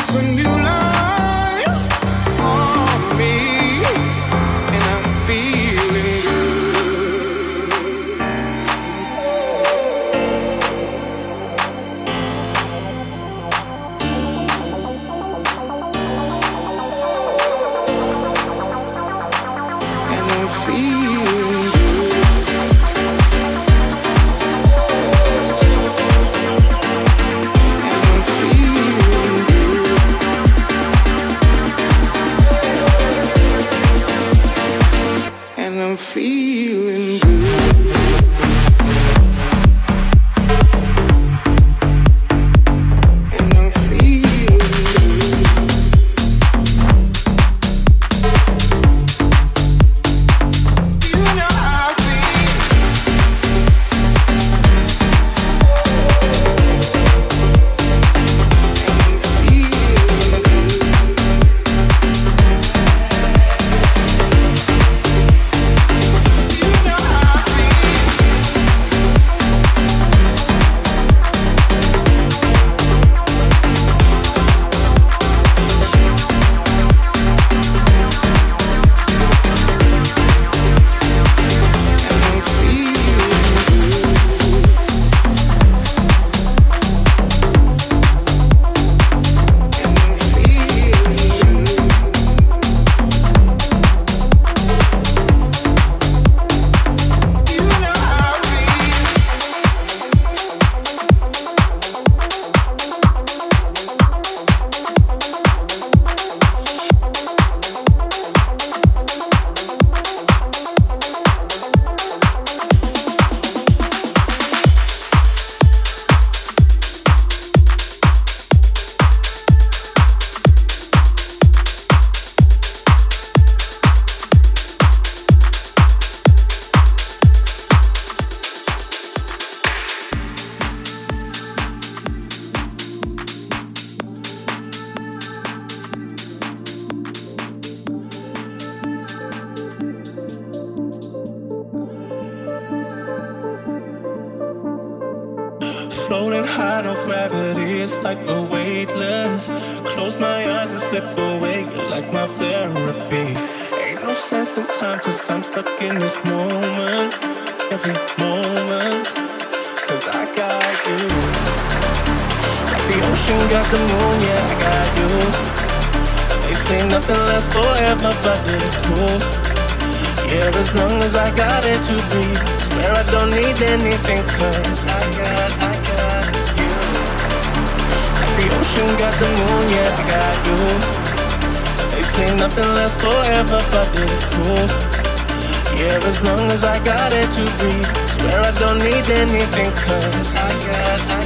It's a new life. Yeah, as long as I got it to breathe. Swear I don't need anything, cause I got, I got you. The ocean got the moon, yeah, I got you. They say nothing lasts forever, but it's cool. Yeah, as long as I got it to breathe. Swear I don't need anything, cause I got, I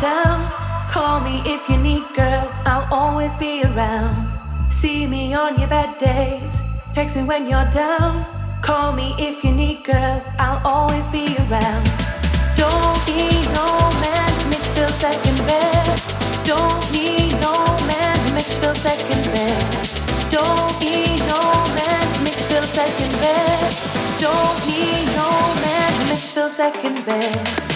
Down. Call me if you need, girl. I'll always be around. See me on your bad days. Text me when you're down. Call me if you need, girl. I'll always be around. Don't be no man to make you feel second best. Don't need no man to make you feel second best. Don't be no man to make you feel second best. Don't need no man to make you feel second best.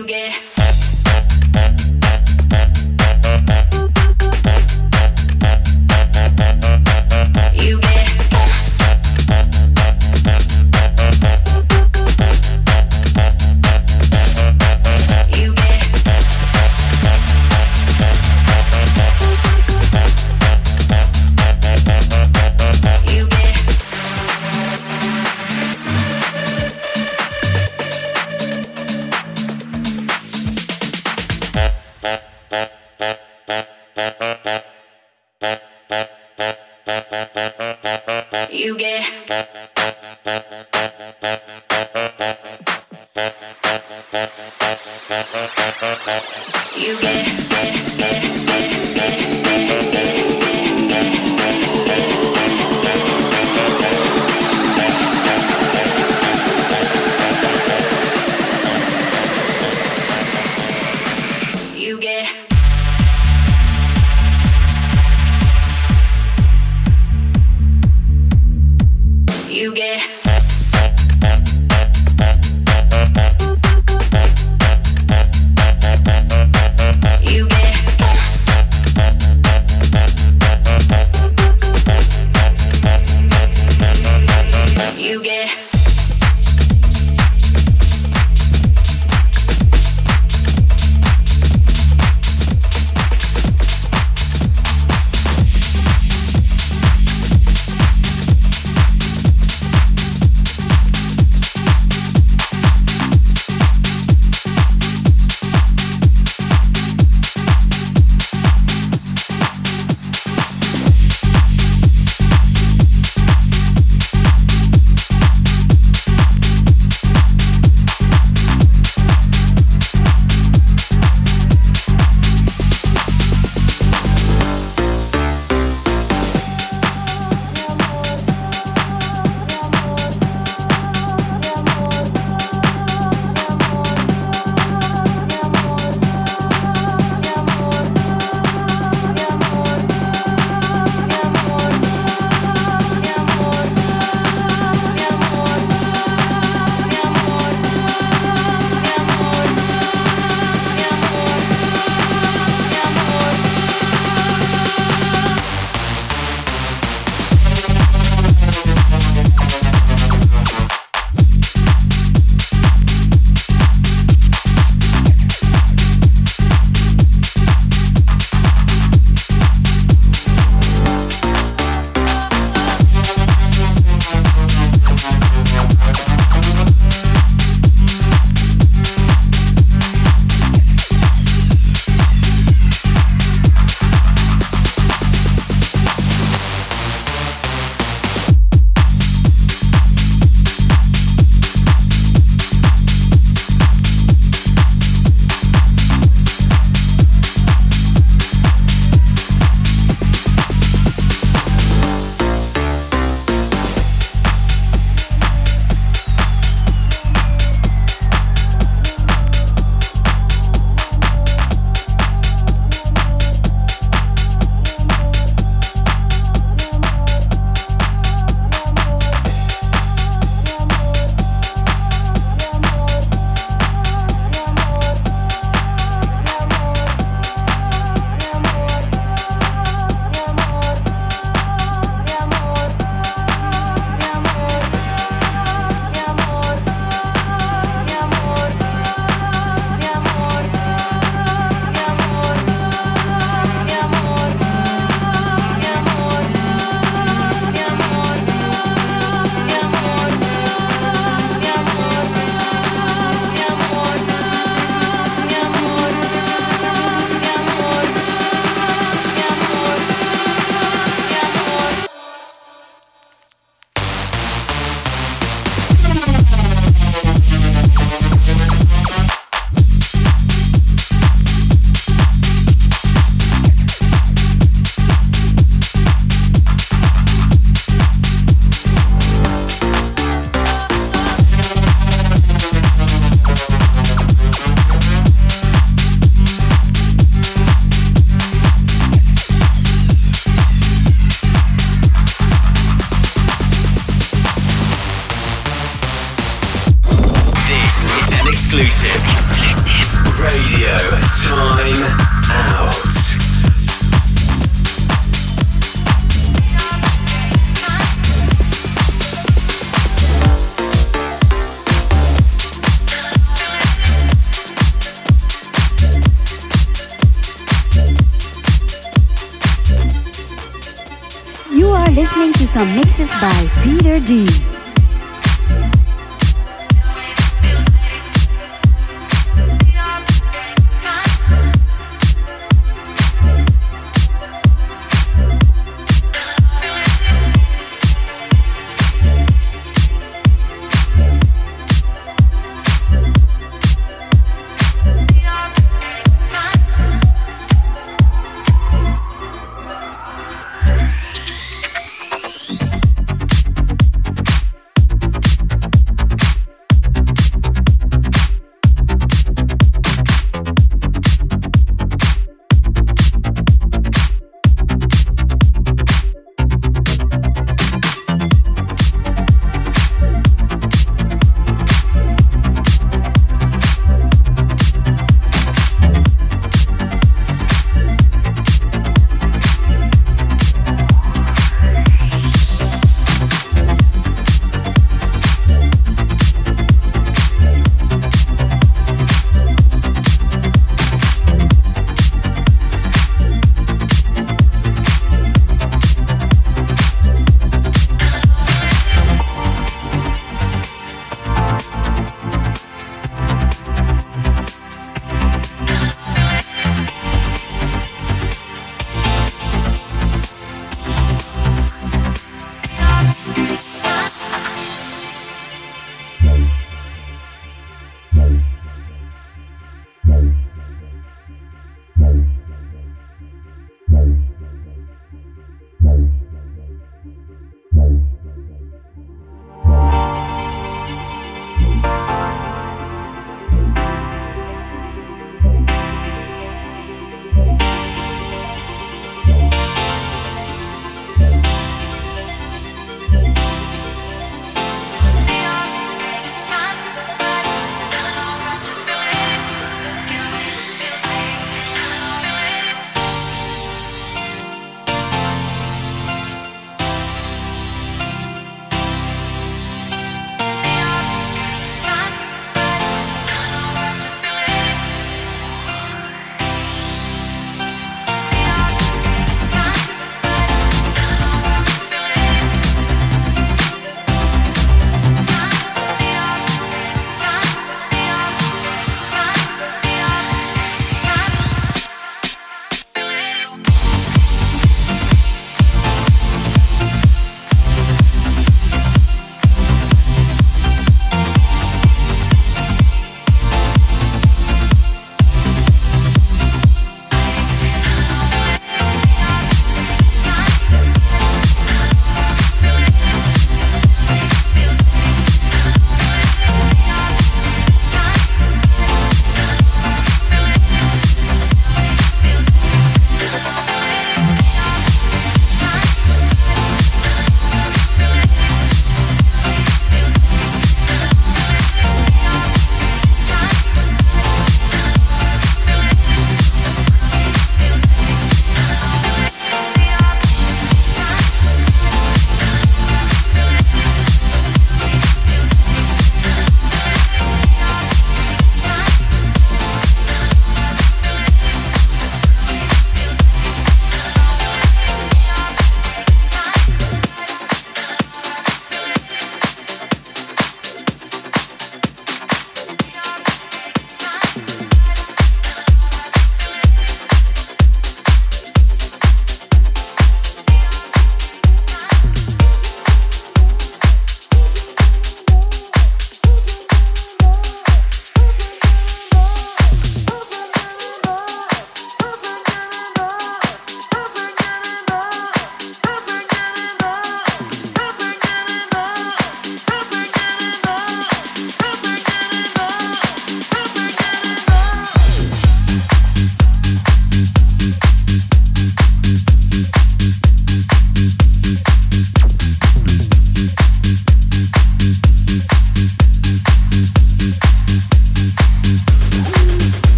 you get.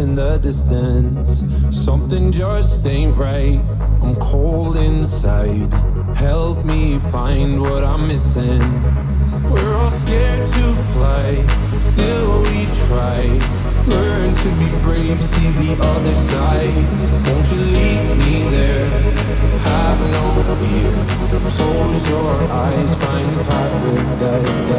In the distance. Something just ain't right. I'm cold inside. Help me find what I'm missing. We're all scared to fly, still we try. Learn to be brave, see the other side. Won't you lead me there? Have no fear. Close your eyes, find paradise.